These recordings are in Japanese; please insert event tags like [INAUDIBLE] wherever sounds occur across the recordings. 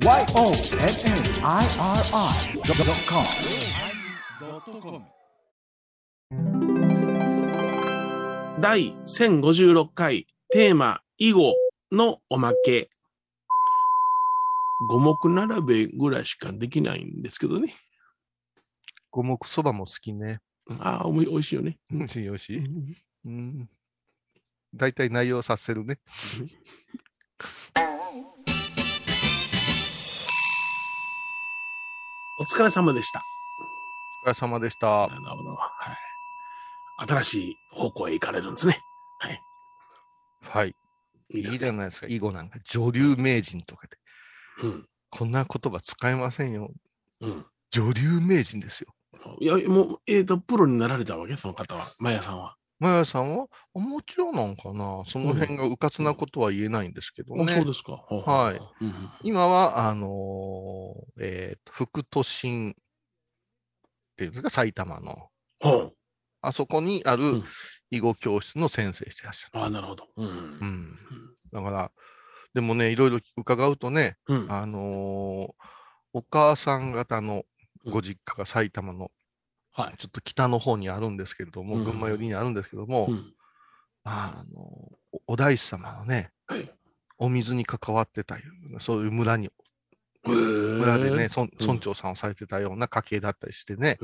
YONNIRI.com 第1056回テーマ囲碁のおまけ。五目並べぐらいしかできないんですけどね。五目そばも好きね。ああ、おいおいしいよね。美味しい、美味しい。うん。大体内容させるね。お疲れ様でした。お疲れ様でした。なるほど。はい。新しい方向へ行かれるんですね。はい。はい。いい。じゃないですか。囲碁なんか女流名人とかで。うん。こんな言葉使えませんよ。うん。女流名人ですよ。いや、もう、えっ、と、プロになられたわけ？その方は。マヤさんは。マヤさんはあもちろんなんかな。その辺がうかつなことは言えないんですけどあそうね。ですか。はいうんうん今は、あのーえーと、副都心っていうんですか、埼玉の。あそこにあるうん囲碁教室の先生してらっしゃる。ああ、なるほど。うん。うん。だから、でもね、いろいろ伺うとね、うん。あのーお母さん方のご実家が埼玉のはい。ちょっと北の方にあるんですけれども、うん群馬寄りにあるんですけども、うん。あのおお大師様のね、はい。お水に関わってたような、そういう村に、村村でね、村長さんをされてたような家系だったりしてね、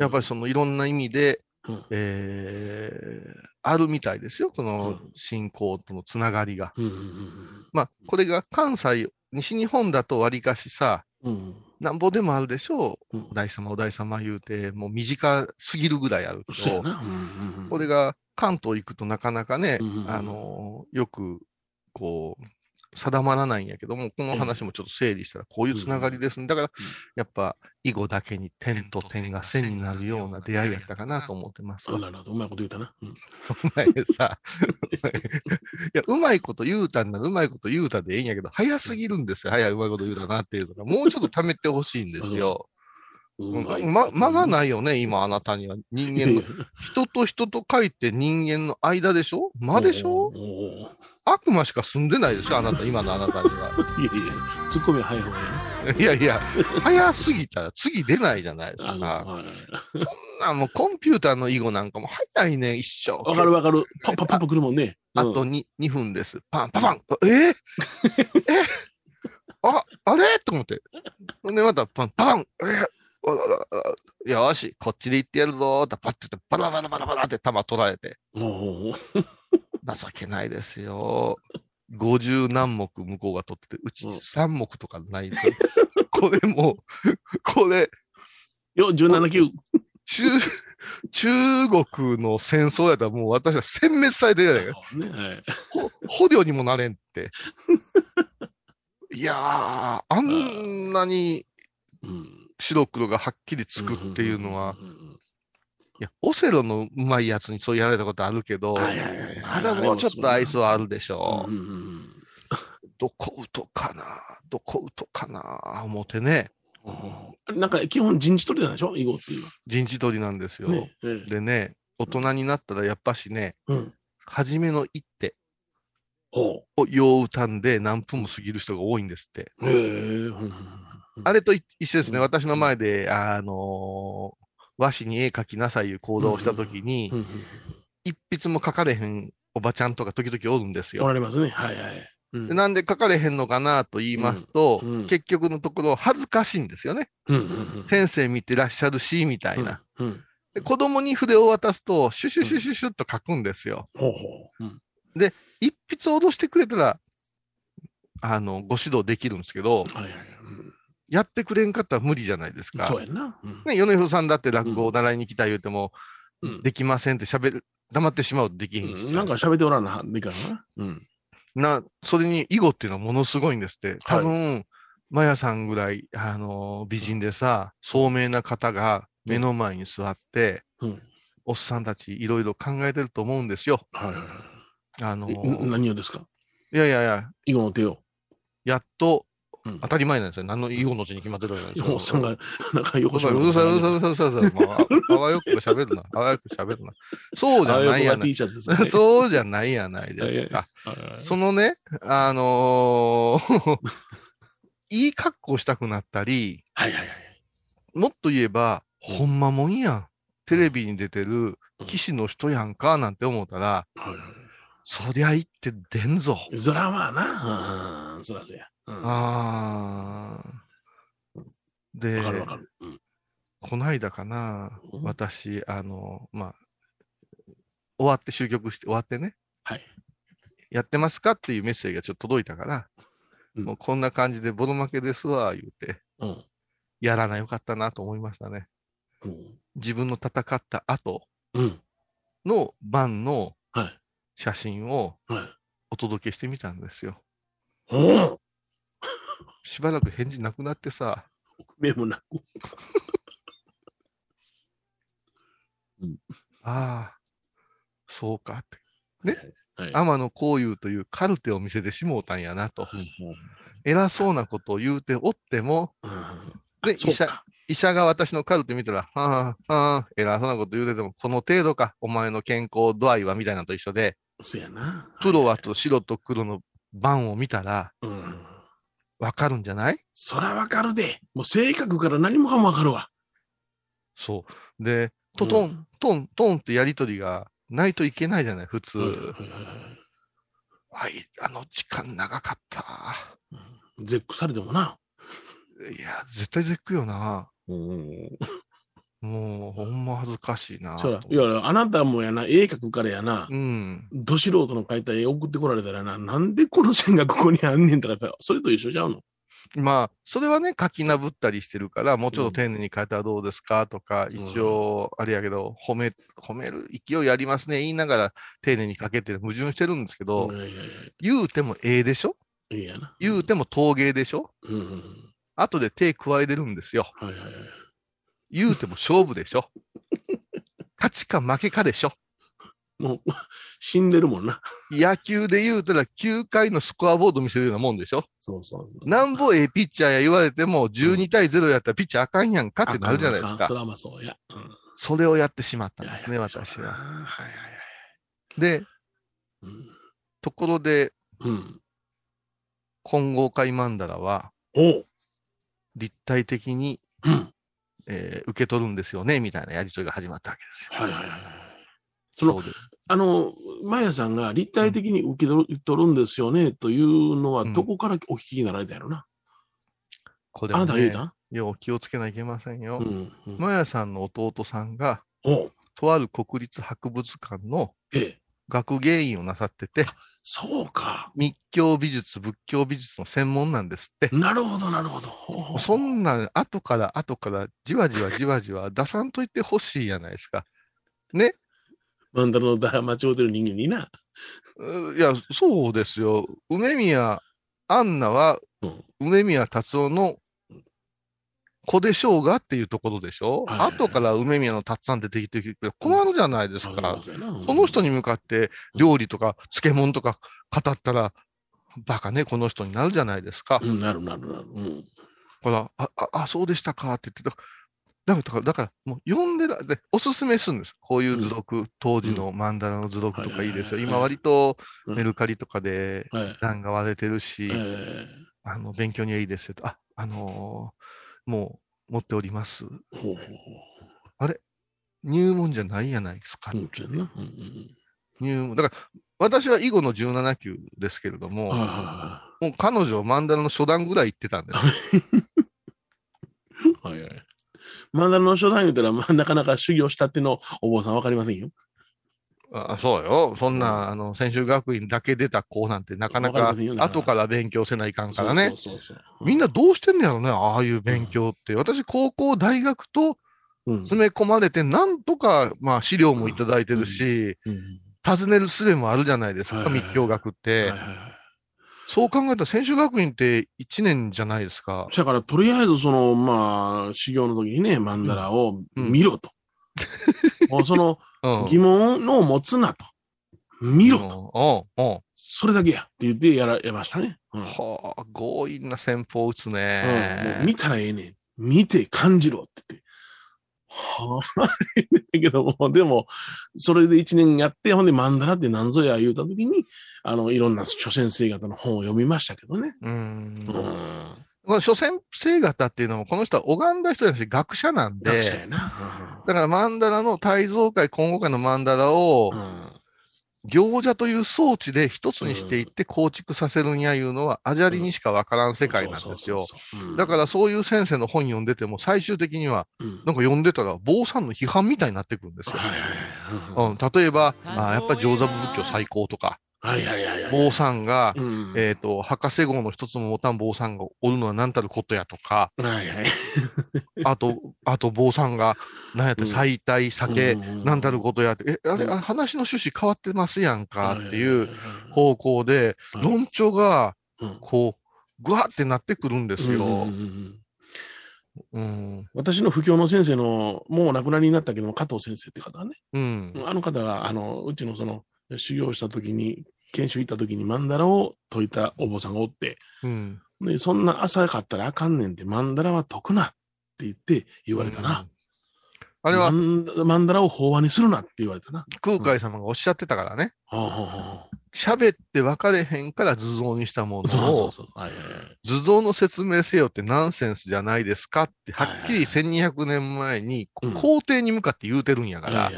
やっぱり、りそのいろんな意味で、うんえーあるみたいですよ、そのうん信仰とのつながりが。まあ、これが関西、西日本だとわりかしさ、うんうん。なんぼでもあるでしょう。うん。お大師様、お大師様言うて、もう短すぎるぐらいあるけど、そうんうんうん。これが関東行くとなかなかね、うんうんうん。あのーよく、こう、定まらないんやけども、この話もちょっと整理したら、こういうつながりですね。だから、やっぱ、囲碁だけに点と点が線になるような出会いやったかなと思ってます。うまいこと言うたな。うん。[LAUGHS] お前さ、いや、うまいこと言うたんならうまいこと言うたでええんやけど、早すぎるんですよ。早いうまいこと言うたなっていうのが、もうちょっと貯めてほしいんですよ。うまいま、間がないよね、今あなたには。人間の、人と人と書いて人間の間でしょ？間でしょ？悪魔しか住んでないでしょあなた、今のあなたには。いやいや、ツッコミは早い方がいいいやいや、早すぎたら次出ないじゃないですか。はいそんなんもうコンピューターの囲碁なんかも早いね、一生。わかるわかる。パンパンパンパン来るもんね。うんあと 2, 2分です。パンパンパン。え？ー、え？あ、あれ？と思って。ほんで、またパンパン。え？ーよし、こっちで行ってやるぞーってパッてバラバラバラバラって弾取られて。情けないですよ。50何目向こうが取ってて、うちうん3目とかないですよ。これもう、これ、よ、17級。中、中国の戦争やったらもう私は殲滅されてるやないか。ねはいほ捕虜にもなれんって。いやー、あんなにうん白黒がはっきりつくっていうのは、んんんいや、オセロのうまいやつにそうやられたことあるけど、はいはいはいはいあれもうちょっと愛想あるでしょうんうんうんどこ打とかな、どこ打とかな、思ってね、うんなんか基本人事取りなんでしょ？囲碁っていうのは。陣地取りなんですよ。ねええでね、大人になったらやっぱしね、うん。初めの一手ほをよう打たんで何分も過ぎる人が多いんですって。え。うんうんあれと一一緒ですね、うん私の前で、あのー和紙に絵描きなさいいう行動をしたときに、うんうん一筆も描かれへんおばちゃんとか時々おるんですよ。おられますね。はいはい。うんでなんで描かれへんのかなと言いますと、うんうん結局のところ恥ずかしいんですよね。うんうんうん先生見てらっしゃるし、みたいな。うんうんで子供に筆を渡すと、シュシュシュシュシュッと書くんですよ。ほうほう。うん一筆を脅してくれたら、あの、ご指導できるんですけど、はいはい。うんやってくれんかったら無理じゃないですか。そうやんな。うんね、米広さんだって落語を習いに来た言うても、うんできませんって喋る、黙ってしまうとできへんし、うんなんか喋っておらんな、でかいな。うん。な、それに囲碁っていうのはものすごいんですって。多分、マヤさんぐらい、あのー美人でさ、聡明な方が目の前に座って、うん。おっさんたちいろいろ考えてると思うんですよ。はいはいはいあのえーん何をですか？いやいやいや、囲碁の手を。やっとうん当たり前なんですよ。何の囲碁のうちに決まってるわけないおっさんが、なんかようるさい、うるさい、うるさい、うるさい、うるさい、うるさい。あわよく喋るな。あわよく喋るな。そうじゃないやない。そうじゃないやないですか。そのね、あのー [LAUGHS] いい格好したくなったり、はいはいはい。もっと言えば、うんほんまもんやん。テレビに出てるうん騎士の人やんか、なんて思ったら、はいはいそりゃ行って出んぞ。そらまあな。うん、そらそや。うん。わあー。で、かるわかる。うん。こないだかな、うん私、あの、まあ、終わって終局して、終わってね、はい。やってますかっていうメッセージがちょっと届いたから、うんもうこんな感じでボロ負けですわ、言うて、うん。やらなよかったなと思いましたね。うん。自分の戦った後うん。の晩のはい。写真をはい。お届けしてみたんですよ。おおしばらく返事なくなってさ、目もなく。[LAUGHS] ああ、そうかって。ね？はい。天野幸雄というカルテを見せてしもうたんやなと。はい偉そうなことを言うておっても、うんで医者医者が私のカルテ見たら、はあ、はあ、偉そうなこと言うてても、この程度か、お前の健康度合いはみたいなのと一緒で、そうやな。プロはと白と黒の番を見たら、うん。わかるんじゃない？そらわかるで。もう性格から何もかもわかるわ。そう。で、トトン、うんトン、トンってやりとりがないといけないじゃない、普通。はいあの時間長かった。うん絶句されてもな。いや、絶対絶句よな。うん。もう、ほんま恥ずかしいな。そら、いや、あなたもやな、絵描くからやな、うん。ど素人の描いた絵送ってこられたらな、なんでこの線がここにあんねんとか、それと一緒ちゃうの？まあ、それはね、書きなぶったりしてるから、もうちょっと丁寧に書いたらどうですかとか、ん一応、あれやけど、褒め、褒める勢いありますね、言いながら丁寧に書けてる、矛盾してるんですけど、言うてもええでしょ？いいやな。言うても陶芸でしょ？うんうんうん。後で手加えてるんですよ。はいはいはい。言うても勝負でしょ [LAUGHS] 勝ちか負けかでしょもう、死んでるもんな。野球で言うたら9回のスコアボード見せるようなもんでしょそうそう。なんぼええピッチャーや言われても12対0やったらピッチャーあかんやんかってなるじゃないですかそ。れはまあそうや。うん。それをやってしまったんですね、いやいや私は。はいはいはい。で、うん。ところで、うん。混合会曼荼羅はおう。立体的に、うん。えー受け取るんですよね、みたいなやりとりが始まったわけですよ。はいはいはいはい。そのそあの、マヤさんが立体的に受け取るんですよね、というのは、うんどこからお聞きになられたやろな？これは、あなたが言うね、たよう気をつけないといけませんよ。うん。うんマヤさんの弟さんが、とある国立博物館のええ。学芸員をなさってて、そうか。密教美術、仏教美術の専門なんですって。なるほど、なるほど。ほうほうそんなん後から後からじわじわじわじわ出さんといてほしいやないですか。ね？マンダラのだ間違うてる人間にな。ういや、そうですよ。梅宮アンナはうん。梅宮達夫の子でしょうがっていうところでしょ、はい後から梅宮の達さん出てきて困るじゃないですか。そうやなこの人に向かって料理とか漬物とか語ったら、バカね、この人になるじゃないですか。うん、なるなるなる。うん。ほら、あ、あ、あそうでしたかって言ってた。だから、だから、もう読んでら、で、おすすめするんです。こういう図録、当時の曼荼羅の図録とかいいですよ。今割とうんメルカリとかではい。欄が割れてるし、えあの、勉強にはいいですよと。あ、あのーもう持っております。ー、ほうほうほ入門じゃないやないですか。う。うん、そうんうん入門。だから、私は囲碁の17級ですけれども、もう彼女は曼荼羅の初段ぐらい行ってたんです。い。[LAUGHS] はいはい。マンダラの初段言うたら、まあ、なかなか修行したってのお坊さんわかりませんよ。あそうよ。そんな、あの、専修学院だけ出た子なんてなかなか後から勉強せないかんからね。そうそうそうそう。みんなどうしてんのやろね、ああいう勉強って。私、高校、大学とうん、詰め込まれて、なんとか、まあ、資料もいただいてるし、うん。尋ねる術もあるじゃないですか、密教学って。そう考えたら、専修学院って1年じゃないですか。だから、とりあえず、その、まあ、修行の時にね、マンダラを見ろと。もうそのうん。疑問を持つなと。見ろと。うん。うん。それだけやって言ってやられましたね。うん。はあ、強引な戦法を打つうんもねう。見たらええねん。見て感じろって言って。はあ、だけども、でも、それで一年やって、ほんで、マンダラって何ぞや言うたときに、あの、いろんな諸先生方の本を読みましたけどね。うんう。ん。この諸先生方っていうのも、この人は拝んだ人だし、学者なんで。だから曼荼羅の大蔵会、今後会の曼荼羅をう、ん。行者という装置で一つにしていって構築させるんやいうのは、アジャリにしかわからん世界なんですよ。だからそういう先生の本読んでても、最終的には、うん、なんか読んでたら、坊さんの批判みたいになってくるんですよ。うん、例えば、あやっぱり上座部仏教最高とか、はいはいはいはい。坊さんが、うん。えっ、と、博士号の一つも持たん坊さんがおるのは何たることやとか、はいはい。あと、あと坊さんが、何やったうん最大酒、うん何たることやって、え、あれ、うんあ話の趣旨変わってますやんかっていうう方向で、うん論調が、ん。こう、ぐわってなってくるんですよ。うんうん。私の不況の先生の、もうお亡くなりになったけども、加藤先生って方はね、うん。あの方が、あの、うちのその、修行した時に、研修行った時に曼荼羅を解いたお坊さんがおって、うん。で、そんな浅かったらあかんねんって、曼荼羅は解くなって言って言われたな。うんあれは曼曼荼羅を法話にするなって言われたな。空海様がおっしゃってたからね。はあはあは喋って分かれへんから図像にしたものを。図像の説明せよってナンセンスじゃないですかって、はっきりはい1200年前にうん皇帝に向かって言うてるんやから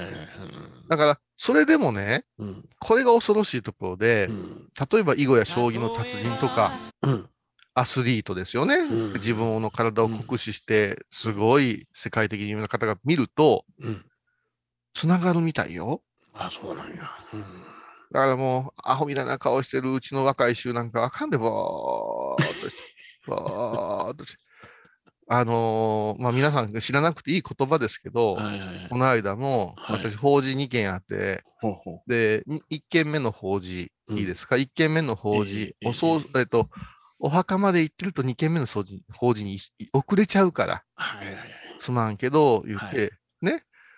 だから、それでもね、うんこれが恐ろしいところでう、ん例えば囲碁や将棋の達人とか、うんアスリートですよね。ん自分の体を酷使して、すごい世界的に有名な方が見ると、うん。つながるみたいよ。あ、そうなんや。うんだからもう、アホみたいな顔してるうちの若い衆なんかあかんで、ぼーっとして、ぼーっとして。あのーまあ、皆さん知らなくていい言葉ですけど、はいはいはいこ。の間も、はい私、法事2件あって、ほうほで、1件目の法事、うんいいですか ?1 件目の法事、ええおそう、えっと、お墓まで行ってると2件目の掃除法事にい遅れちゃうから、う。はいはいはい。すまんけど、言って、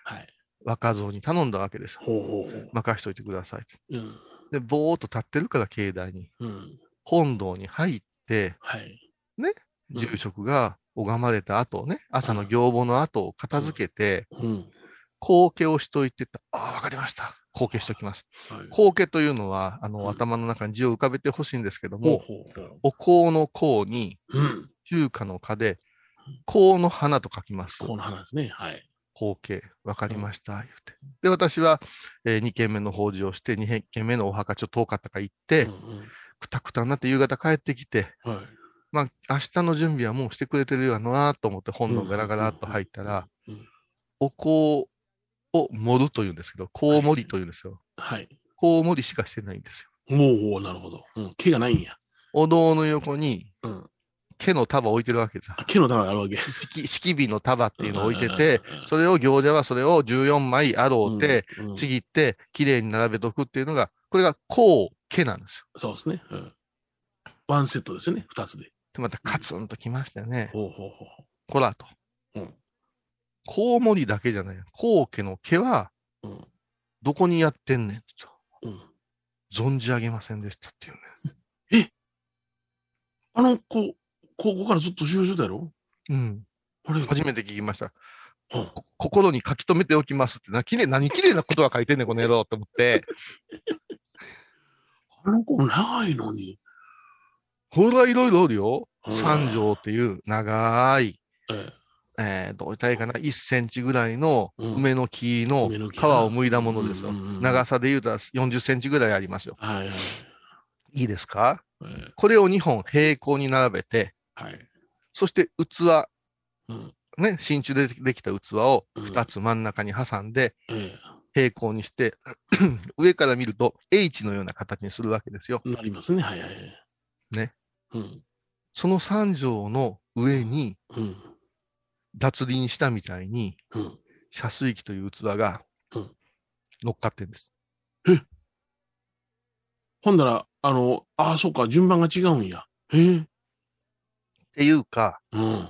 はい。若造に頼んだわけです。ほうほう。任しといてください。うん。で、ぼーっと立ってるから、境内に。うん。本堂に入って、はい。ね？うん住職が拝まれた後ね、朝の行簿の後を片付けて、うん。後家をしといてた。ああ、わかりました。後家しときます。はい。後家というのは、あの、うん頭の中に字を浮かべてほしいんですけども。お香の香に、うん。中華の花で、香の花と書きます。この花ですね。はい。後家、わかりました、言うて。で、私は、え2軒目の法事をして、2軒目のお墓ちょっと遠かったから行って、うんくたくたになって夕方帰ってきて、うんはい。まあ、明日の準備はもうしてくれてるよなと思って本のガラガラっと入ったら、うん、お香を盛るというんですけど、香盛りというんですよ。はい。香盛りしかしてないんですよ。おうなるほど。うん。毛がないんや。お堂の横にうん。毛の束置いてるわけです毛の玉があるわけ。式式火の束っていうのを置いてうんてそれを行者はそれを14枚あろうて、ちぎって、きれいに並べとくっていうのが、これが香、毛なんですよ。そうですね。うん。ワンセットですね。二つで。で、またカツンときましたよね。ほうほうほこらと。うん香盛りだけじゃない。香家の毛は。どこにやってんねんと。うん。存じ上げませんでしたっていうね。[LAUGHS] あの子、高校からずっと修行してたやろ？うん。あれ？初めて聞きました。心に書き留めておきますってな、きれい、何きれいなことが書いてんねん、この野郎って思って。[LAUGHS] あの子長いのに。ほら、いろいろおるよ。うん三条っていう長い、ええー、どう言ったらいいかな、1センチぐらいのうん梅の木の皮を剥いだものですよ。うんうんうん長さで言うたら40センチぐらいありますよ。え。はいはい。いいですか？ええこれを2本平行に並べて、はい。そして器、うん。ね、真鍮でできた器をうん2つ真ん中に挟んでえ平行にして、[CLEARS THROAT] 上から見ると H のような形にするわけですよ。え。なりますね。はいはいはい。ね。うん。その三条の上にうん。脱輪したみたいに、うん。遮水器という器がうん乗っかってるんです。ほんだら、あの、ああ、そうか、順番が違うんや。へえ。っていうか、うん。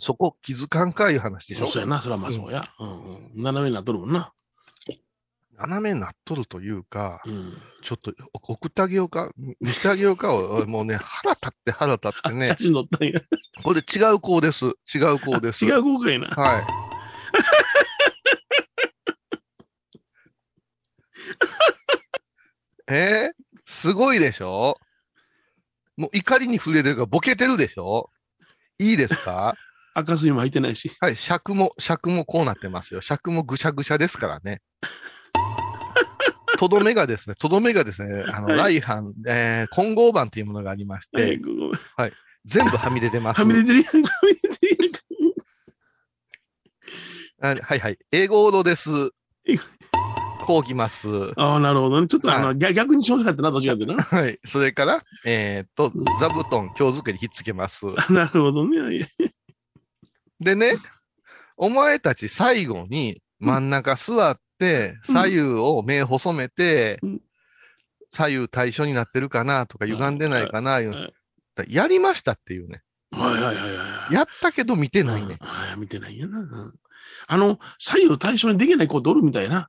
そこ気づかんかいう話でしょ？そうやな、それはまあそうや。うんうん。斜めになっとるもんな。斜めになっとるというか、うん。ちょっとお送ってあげようか、見してあげようかを、[LAUGHS] もうね、腹立って腹立ってね写、真載ったんや。これ違う子です。違う子です。違う豪華やな。はい。[LAUGHS] えー？すごいでしょ？もう怒りに触れるがボケてるでしょ？いいですか？赤水も入ってないし。はい、尺も、尺もこうなってますよ。尺もぐしゃぐしゃですからね。とどめがですね、[LAUGHS] とどめがですね、あの、はい来版、えー、混合版というものがありまして、はいごめん全部はみ出てます。はみ出てる。はみ出てるあはいはい。英語ロです。こうきます。ああ、なるほどね。ちょっとあの、は逆逆にしてほしかったな、どっちかってな。はい。それから、えーっと、座布団、今日付けにひっつけます。[LAUGHS] なるほどね。でね、お前たち最後に真ん中座って、左右を目細めてうん、左右対称になってるかなとか、歪んでないかな、いうはいやりましたっていうね。はいはいはいはい。やったけど見てないね。ああ、見てないんやな。うんあの、左右対称にできない子おるみたいな。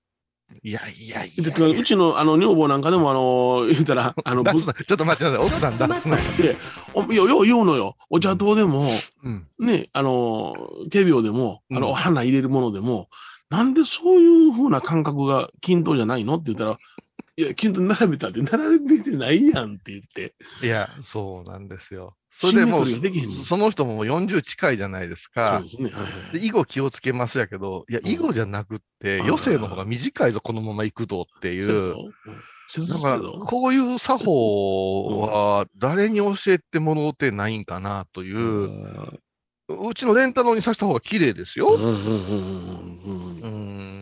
いやいやいでやいうや。ちの、あの、女房なんかでも、あの、[LAUGHS] 言うたら、あの。ちょっと待ってください。奥さん出すな。で、およ、よう言うのよ。お茶糖でも、うん。ね、あの、手秒でも、あうんの、花入れるものでも、なんでそういう風な感覚が均等じゃないのって言ったら、いや、均等に並べたって、並べてないやんって言って。いや、そうなんですよ。それでもうその人ももう40近いじゃないですそうかで。すね。はいはいで、囲碁気をつけますやけど、いや、うん。囲碁じゃなくって、うん余生の方が短いぞ、このまま行くとっていそうだから、こういう作法は誰に教えてもろうてないんかなというう、ちのレンタロウにさせた方が綺麗ですよ。うんうんうんうんうんう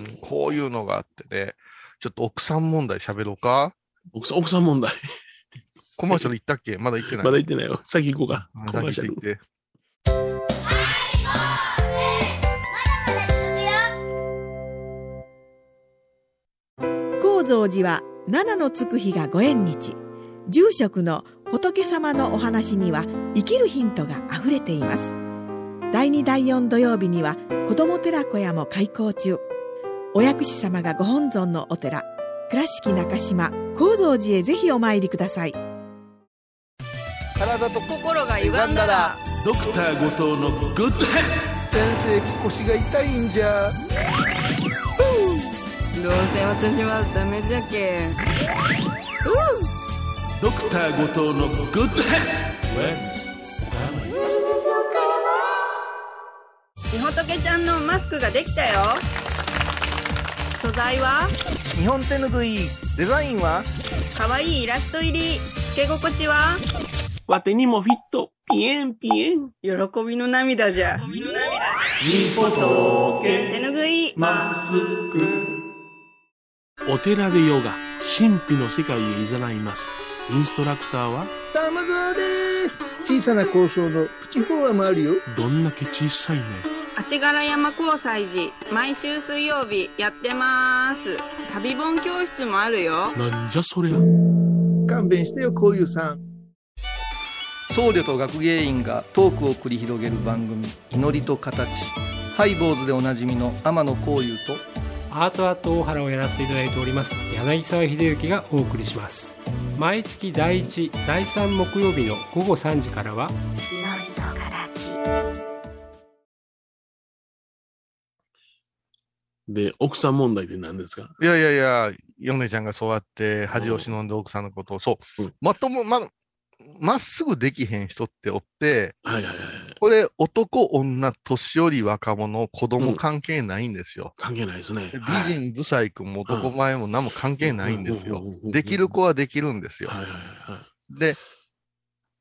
ん、こういうのがあってね、ちょっと奥さん問題喋ろうか奥さん、奥さん問題。コマーシャル行ったっけ？まだ行ってない。まだ言ってないよ。先行こうか。コマーシャル行って行って。高蔵寺は七のつく日がご縁日住職の仏様のお話には生きるヒントがあふれています第2第4土曜日には子ども寺小屋も開校中。お薬師様がご本尊のお寺倉敷中島・高蔵寺へぜひお参りください。体と心が歪んだらドクター後藤のグッドヘッ先生腰が痛いんじゃ。どうせ私はダメじゃけドクター後藤のグッドみほとけちゃんのマスクができたよ素材は？日本手ぬぐいデザインは？かわいいイラスト入りつけ心地は？わてにもフィット。ピエンピエン。喜びの涙じゃみほと手ぬぐいマスク。お寺でヨガ、神秘の世界へ誘います。インストラクターは、玉沢です。小さな交渉のプチフォアもあるよ。どんだけ小さいね。足柄山交際時毎週水曜日やってます旅本教室もあるよなんじゃそりゃ。勘弁してよ、こういうさん。僧侶と学芸員がトークを繰り広げる番組「祈りと形」ハイボーズでおなじみの天野幸雄とアートアート大原をやらせていただいております柳沢秀幸がお送りします毎月第1第3木曜日の午後3時からはで、奥さん問題って何ですか？いやいやいや、ヨネちゃんがそうやって恥を忍んで奥さんのことを、そう、うんまとも、ま、まっすぐできへん人っておって、はいはいはい。これ男、女、年寄り、若者、子うん供関係ないんですよ。関係ないですね。美はい人、不細工も男前も何も関係ないんですようんうんうんうんうん。できる子はできるんですよ。はいはいはい。で、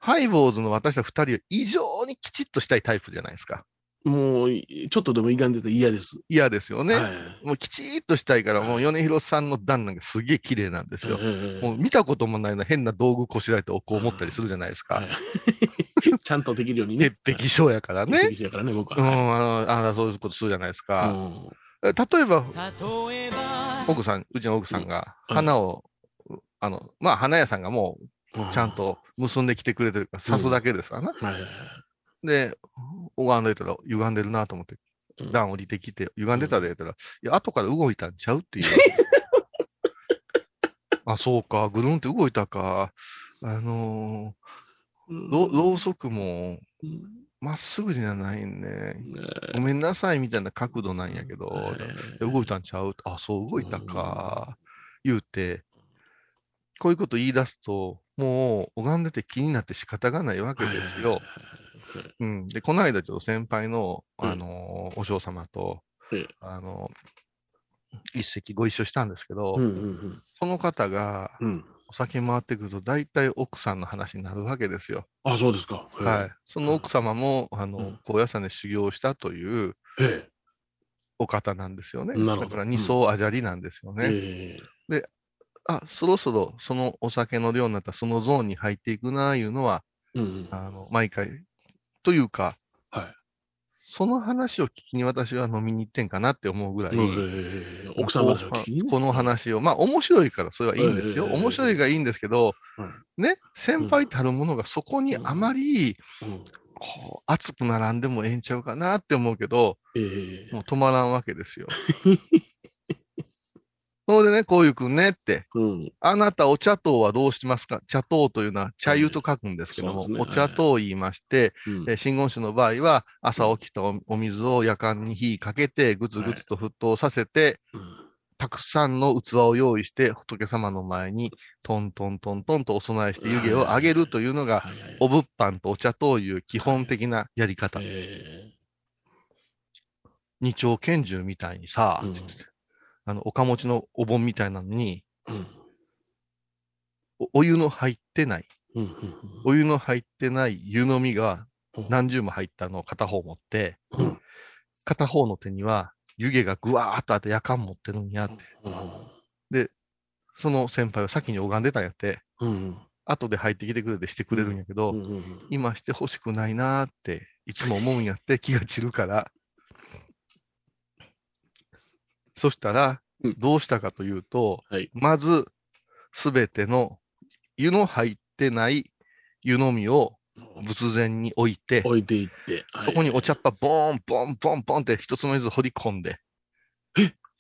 ハイボーズの私たち二人は異常にきちっとしたいタイプじゃないですか。もう、ちょっとでも歪んでて嫌です。嫌ですよね。はい。もうきちっとしたいから、もう米広さんの旦那がすげえ綺麗なんですよ。ええもう見たこともないの変な道具こしらえておこう思ったりするじゃないですか。はい [LAUGHS] ちゃんとできるようにね。潔癖症やからね。潔癖やからね、僕うん、は。あの、あのそういうことするじゃないですか。例えば、奥さん、うちの奥さんがうん花を、あの、まあ、花屋さんがもうちゃん。と結んできてくれてるから、刺すだけですからな。で、拝んでたら、歪んでるなと思ってう、ん段降りてきて、歪んでたで言ったら、いや、後から動いたんちゃうっていう。[LAUGHS] あ、そうか、ぐるんって動いたか。あのーろろうそくも、うんまっすぐじゃないね。ねごめんなさいみたいな角度なんやけど、動いたんちゃう？あ、そう動いたか。言うて、こういうこと言い出すと、もう拝んでて気になって仕方がないわけですよ。うん。で、この間ちょっと先輩の、うんあのーお嬢様と、ええあのー一席ご一緒したんですけど、うんうんその方がうん。うん。お酒回ってくると、大体奥さんの話になるわけですよ。あ、そうですか。はい。その奥様も、あの、うん高野山で修行したというお方なんですよね。だから二層あじゃりなんですよえ。ね。ええ。あ、そろそろそのお酒の量になったらそのゾーンに入っていくな、いうのは、うんうん。あの、毎回。というか、はい。その話を聞きに私は飲みに行ってんかなって思うぐらい、ええ奥さんの話を聞きに？ねこの話を、まあ面白いからそれはいいんですよ。ええ面白いがいいんですけど、はいね、先輩たるものがそこにあまり、うん。こう、熱く並んでもええんちゃうかなって思うけど、ええ。もう止まらんわけですよ。[LAUGHS] それでね、こういうくんねって、うん。あなたお茶糖はどうしますか？茶糖というのは茶湯と書くんですけども、ね。お茶糖を言いまして、うん。えー真言宗の場合は、朝起きたおお水を夜間に火かけて、ぐつぐつと沸騰させて、うん。たくさんの器を用意して、仏様の前に、トントントントンとお供えして湯気を上げるというのが、はい。はい。お物販とお茶という基本的なやり方。え二丁拳銃みたいにさ、え。うんあの、おかもちのお盆みたいなのに、うん。おお湯の入ってない、うんうんお湯の入ってない湯飲みがうん。何十も入ったのを片方持って、うん。片方の手には湯気がぐわーっとあって夜間持ってるんやって。うんその先輩は先に拝んでたんやって、うん後で入ってきてくれてしてくれるんやけど、うんうん今してほしくないなーって、いつも思うんやって気が散るから。そしたらうん、どうしたかというと、はいまず、すべての湯の入ってない湯飲みを仏前に置いて、置いていって。はいそこにお茶っ葉ボーン、ボン、ボン、ボンって一つの水掘り込んで、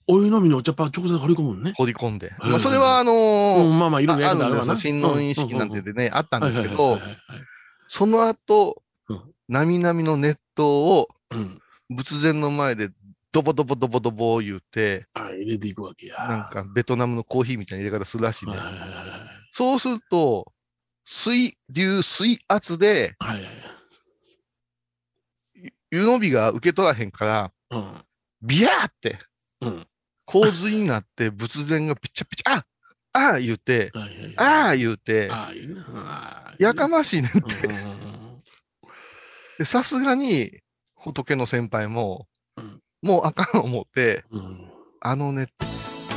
お湯飲みのお茶っ葉直接掘り込むのね？掘り込んで。うんまあ、それはあのーうんまあまあ、いろあいろやあるんですよ。り方あるわな。親王認識なんてでね、あったんですけどその後うん、なみなみの熱湯をうん。仏前の前でドボドボドボドボ言うて、あ入れていくわけや。なんかベトナムのコーヒーみたいな入れ方するらしいねそうすると、水流、水圧で湯飲みが受け取らへんから、はい。ビヤーってうん。うん。洪水になって仏前がピチャピチャ、あああ言うて。ああ言うて、やかましいねんってさすがに仏の先輩もうん、もうあかん思って、うん。うんあのね、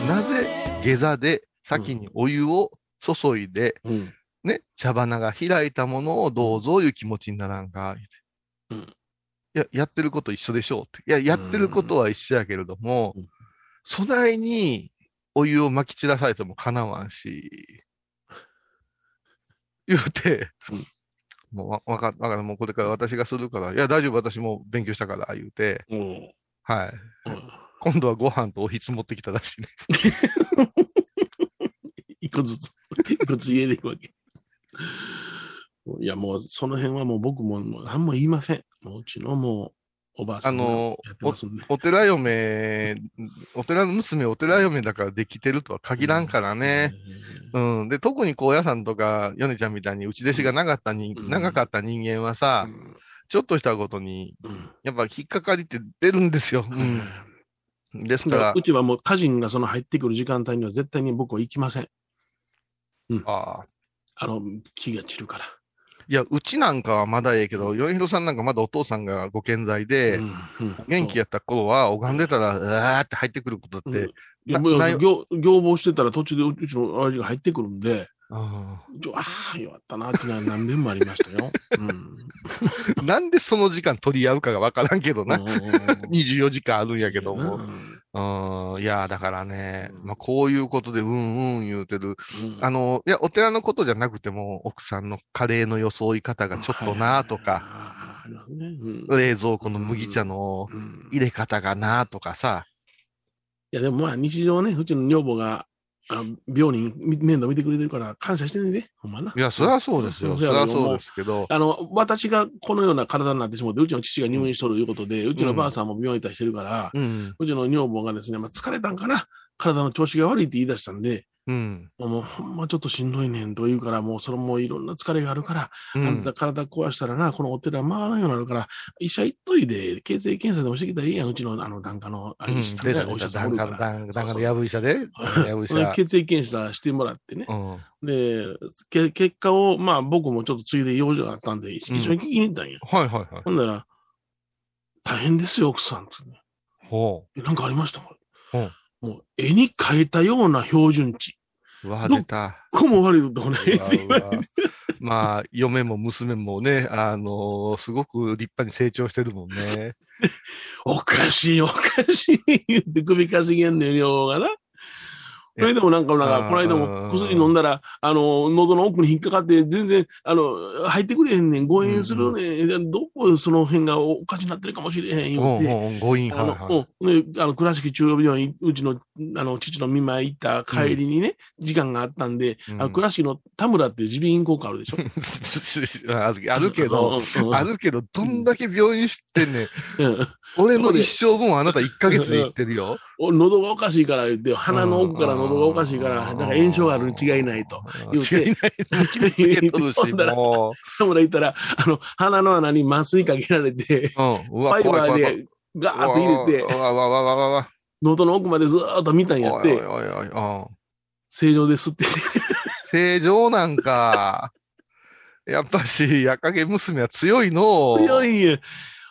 なぜ下座で先にお湯を注いで、うん。ね、茶花が開いたものをどうぞいう気持ちにならんか、言うん。いや、やってること一緒でしょうって。いや、やってることは一緒やけれども、うん。備えにお湯をまき散らされてもかなわんし、言うて、うん。もうわわかわかる、もうこれから私がするから、いや、大丈夫、私もう勉強したから、言うて、うんはい。うん今度はご飯とおひつ持ってきたらしいね。[LAUGHS] 一個ずつ、一個ずつ入れていくわけ。いや、もう、その辺はもう僕も、もう何も言いません。もううちのもう、おばあさんがあの。お寺嫁、お寺の娘、お寺嫁だからできてるとは限らんからね。うん。で、特に高野山とか、米ちゃんみたいに内弟子が長かったに、うん長かった人間はうさ、ん。ちょっとしたことに、うんやっぱ引っかかりって出るんですよ。ううんん。ですからう、ちはもう家人がその入ってくる時間帯には絶対に僕は行きません。ああ。あの、気が散るから。いや、うちなんかはまだええけど、米広さんなんかまだお父さんがご健在で、うんうん元気やった頃は、拝んでたら、うわーって入ってくることって、うんいやもう業業防してたら途中でうちの親父が入ってくるんで、あああ、弱ったなって何遍もありましたよ。[LAUGHS] うんー [LAUGHS] なんでその時間取り合うかがわからんけどな。うん [LAUGHS] 24時間あるんやけども。うんうん、いや、だからね、うんまあ、こういうことで、うんうん言うてる。うんあの、いや、お寺のことじゃなくても、奥さんのカレーの装い方がちょっとなとか、冷蔵庫の麦茶のうん入れ方がなとかさ、いや、でもまあ日常ね、うちの女房があ病人み面倒見てくれてるから感謝してねで、ほんまな。いや、そりゃそうですよ。うんそりゃそうですけど、あの、私がこのような体になってしまって、うちの父が入院しとるいうことで、うちのばあさんも病院行ったりしてるから、うん。うちの女房がですね、まあ、疲れたんかな体の調子が悪いって言い出したんで、うん。もうほんまちょっとしんどいねんと言うから、もうそれもいろんな疲れがあるから、うんあんた体壊したらな、このお寺回らんようになるから、医者行っといで、血液検査でもしてきたらいいやん、うちのあの檀家の、あうん、れした出たねお医者さんおるから。檀檀家のやぶ医者で、やぶ医者。血液検査してもらってね。うん。で、け結果を、まあ僕もちょっとついで用事があったんで、一緒に聞きに行ったんや。はいはいはい。ほんなら、大変ですよ、奥さんってね。ほえなんかありましたか、うんもう絵に描いたような標準値。わ、ど出た。こも悪いとこないって言うわうわわれて。まあ、嫁も娘もね、あのーすごく立派に成長してるもんね。[LAUGHS] おかしい、おかしい言って首かしげんねん、量がな。これでもなんか、なんか、この間も薬飲んだら、あの、喉の奥に引っかかって、全然、あの、入ってくれへんねん、誤飲するねん、どこその辺がおかしになってるかもしれへん、言うんうて。うん、誤飲、あはいはい。あの、倉敷中央病院、うちの、あの、父の見舞い行った帰りにね、時間があったんで、うんあの、倉敷の田村って耳鼻咽喉科あるでしょ？あ [LAUGHS] るあるけど、うん、うんあるけど、どんだけ病院知ってんねん。うん俺の一生分あなた1ヶ月で行ってるよ。お喉がおかしいから言って、鼻の奥から喉がおかしいから、だから炎症があるに違いないと。言うて [LAUGHS] ほんだらも田村行ったら、あの、鼻の穴に麻酔かけられて、ファイ。バーでガーッと入れて。喉の奥までずーっと見たんやって、正常ですって。正常なんか。やっぱし、矢影娘は強いの。強い。いんや。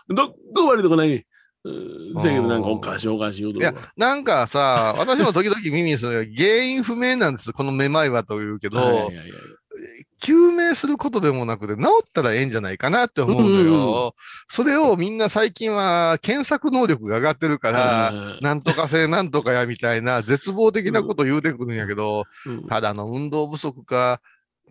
どっこ悪いとこない。うんせやけどなんかおかしいおかしいいやなんかさ、私も時々耳にする原因不明なんです。このめまいはというけど、はいはいはいはい救命することでもなくて、治ったらええんじゃないかなって思うのよ。うんうんうそれをみんな最近は検索能力が上がってるから、うんなんとか性なんとかやみたいな絶望的なこと言うてくるんやけど、うんただの運動不足か、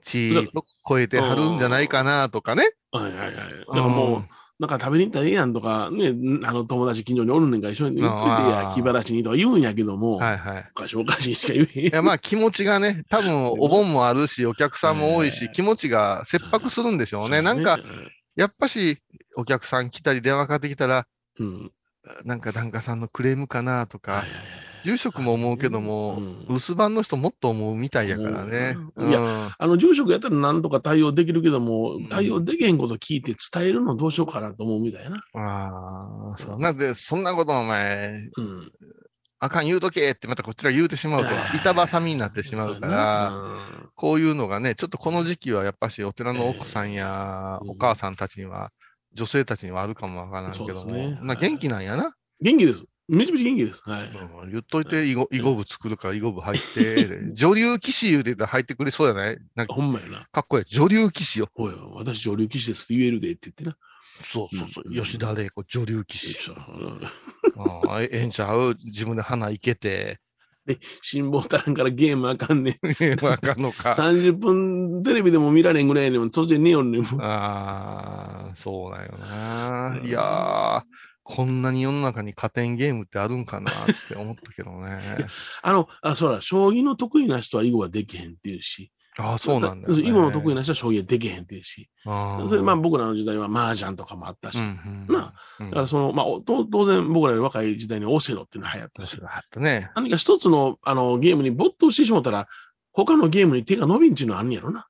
地位と超えてはるんじゃないかなとかね。はいはいはい。だからもう、なんか食べに行ったらええやんとか、ね、あの友達近所におるねんから一緒に行ってあや、ー気晴らしにとか言うんやけども、はいはい。おかしいおかしいしか言えへん。いや、まあ気持ちがね、多分 [LAUGHS] お盆もあるし、お客さんも多いし、気持ちが切迫するんでしょうね。なんか、、やっぱし、お客さん来たり電話かかってきたら、うん。なんか檀家さんのクレームかなとかはいはい、はい住職も思うけども、うん留守番の人もっと思うみたいやからね。うんいやうんあの、住職やったら何とか対応できるけども、対応できへんこと聞いて伝えるのどうしようかなと思うみたいな。ああ、そう。なんで、そんなことお前、うん。あかん言うとけってまたこっちが言うてしまうと、板挟みになってしまうから、ら、こういうのがね、ちょっとこの時期はやっぱしお寺の奥さんやええお母さんたちには、女性たちにはあるかもわからんけども、ねまあ元気なんやな。元気です。めちゃめちゃ元気です。はい。うん言っといて、囲碁囲碁部作るから囲碁部入って、[LAUGHS] 女流騎士言うてたら入ってくれそうやない？なんかほんまやな。かっこいい。女流騎士よ。おい、私女流騎士ですって言えるでって言ってな。そうそうそう。うん吉田玲子、女流騎士。ああえええんちゃう？自分で花いけて。辛抱足らんからゲームあかんねん。わかんのか。30分テレビでも見られんぐらいやねん。そっちで寝よんああ、そうだよな。いやー、こんなに世の中に加点ゲームってあるんかなって思ったけどね。[LAUGHS] あの、あ、そうだ、将棋の得意な人は囲碁はできへんっていうし。ああ、そうなんだよ、ね。囲碁の得意な人は将棋はできへんっていうし。あーそれまあ僕らの時代は麻雀とかもあったし。うんうん。なうんだからその、まあ、当然僕らより若い時代にオセロっていうのが流行ったしったね。何か一つのあのゲームに没頭してしまったら、他のゲームに手が伸びんっていうのはあんねやろな。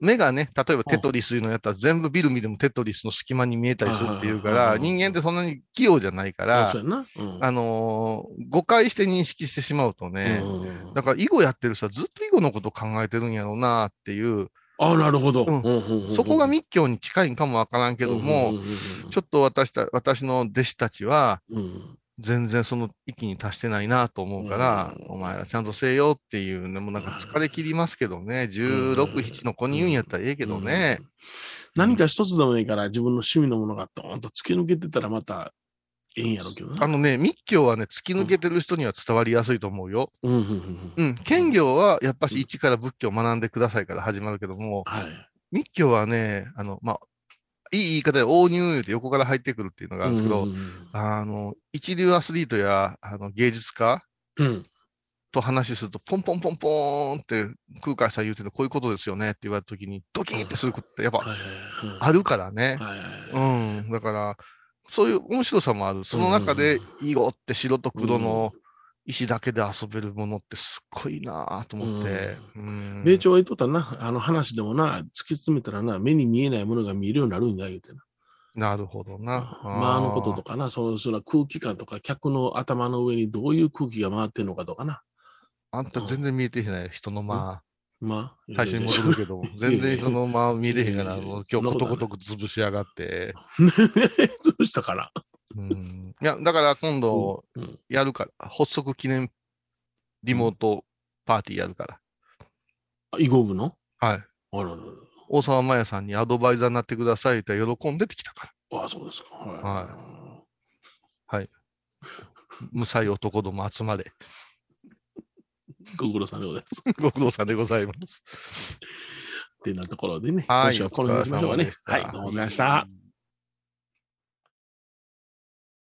目がね、例えばテトリスいうのやったら全部ビル見てもテトリスの隙間に見えたりするっていうから、うん人間ってそんなに器用じゃないからあのー誤解して認識してしまうとね、うん。だから囲碁やってる人はずっと囲碁のこと考えてるんやろうなっていう、あなるほど。そこが密教に近いんかもわからんけども、ちょっと私た、私の弟子たちは、うん全然その域に達してないなと思うから、うんお前らちゃんとせえよっていうのもなんか疲れ切りますけどね、16、7の子に言うんやったらええけどね。うん何か一つでもいいから自分の趣味のものがドーンと突き抜けてたらまたええんやろうけどな。あのね、密教はね、突き抜けてる人には伝わりやすいと思うよ。うんうんうんうんうん。剣行はやっぱし一から仏教を学んでくださいから始まるけども、はい。密教はね、あの、まあ、いい言い方で応入言うて横から入ってくるっていうのがあるんですけど、うんうんあの、一流アスリートやあの芸術家と話すると、ポンポンポンポーンって空海さん言うてるこういうことですよねって言われたときに、ドキンってすることってやっぱあるからね。うん。だから、そういう面白さもある。その中で、囲碁って白と黒の石だけで遊べるものってすっごいなぁと思って。うん米朝が言っとったな、あの話でもな、突き詰めたらな、目に見えないものが見えるようになるんや、言うてな。なるほどな。まあ、あのこととかな、そのその空気感とか、客の頭の上にどういう空気が回ってんのかとかな。あんた全然見えてへんない人の間。まあ、最初に戻るけど、全然人の間見えてへんから、今日ことごとく潰しやがって。[LAUGHS] どうしたかな。うんいや、だから今度うんやるから、発足記念リモートパーティーやるから。あ囲碁部の？はい。あららら大沢麻也さんにアドバイザーになってくださいって喜んでてきたから。ああ、そうですか。はい。は無才男ども集まれ。ご苦労さんでございます。[LAUGHS] ご苦労さんでございます。ってなところでね、はい今週はこの辺にしましょうかね。はい、どうもございました。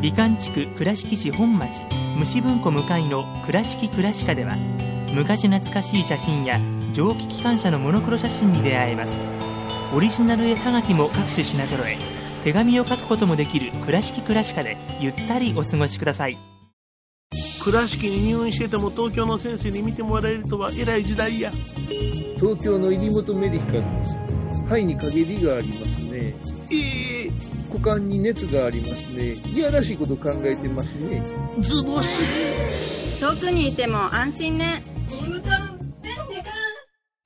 美観地区倉敷市本町虫文庫向かいの「倉敷倉歯科」では昔懐かしい写真や蒸気機関車のモノクロ写真に出会えます。オリジナル絵はがきも各種品揃え手紙を書くこともできる「倉敷倉歯科」でゆったりお過ごしください。倉敷に入院してても東京の先生に見てもらえるとは偉い時代や。東京の入本メディカルです。肺に陰りがありますね。ええ股間に熱がありますね。いやらしいこと考えてますね。ズボス。遠くにいても安心ね。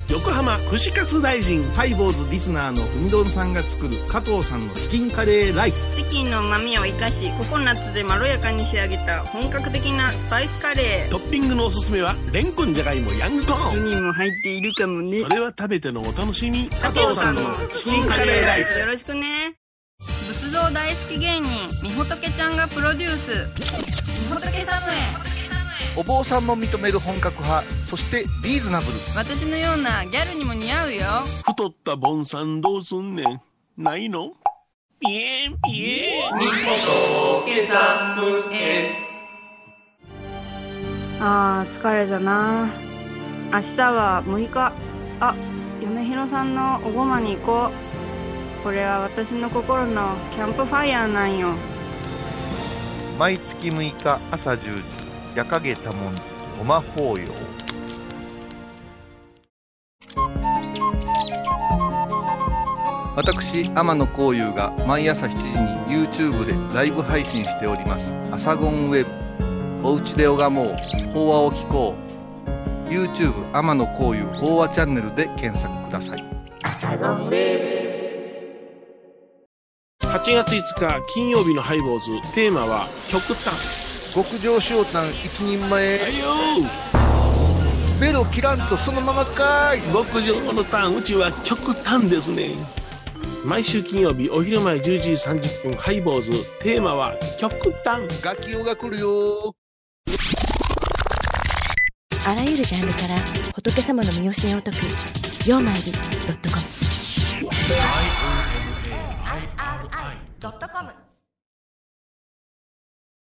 横浜串カツ大臣。ハイボーズリスナーのうみどんさんが作る加藤さんのチキンカレーライス。チキンの旨味を生かしココナッツでまろやかに仕上げた本格的なスパイスカレー。トッピングのおすすめは、レンコンじゃがいもヤングコーン。1人も入っているかもね。それは食べてのお楽しみ。加藤さんのチキンカレーライス。よろしくね仏像大好き芸人みほとけちゃんがプロデュース。みほとけサムエお坊さんも認める本格派、そしてリーズナブル。私のようなギャルにも似合うよ。太ったボンさんどうすんねん。ないの？ピエンピエン。みほとけサムエあー疲れじゃな。明日は6日。あ米広さんのおごまに行こうこれは私の心のキャンプファイヤーなんよ。毎月6日朝10時、夜影多文字、ごま法要。私天野幸雄が毎朝7時に YouTube でライブ配信しております「アサゴンウェブ」「おうちで拝もう。法話を聞こう」YouTube 天野幸雄法話チャンネルで検索ください8月5日金曜日のハイボーズ。テーマは極端。極上塩タン一人前はいよベロ切らんとそのままかい極上のターン、うちは極端ですね。毎週金曜日お昼前11時30分ハイボーズ。テーマは極端。ガキオが来るよあらゆるジャンルから仏様の身教えを解く「曜マイルドットコム」ドットコム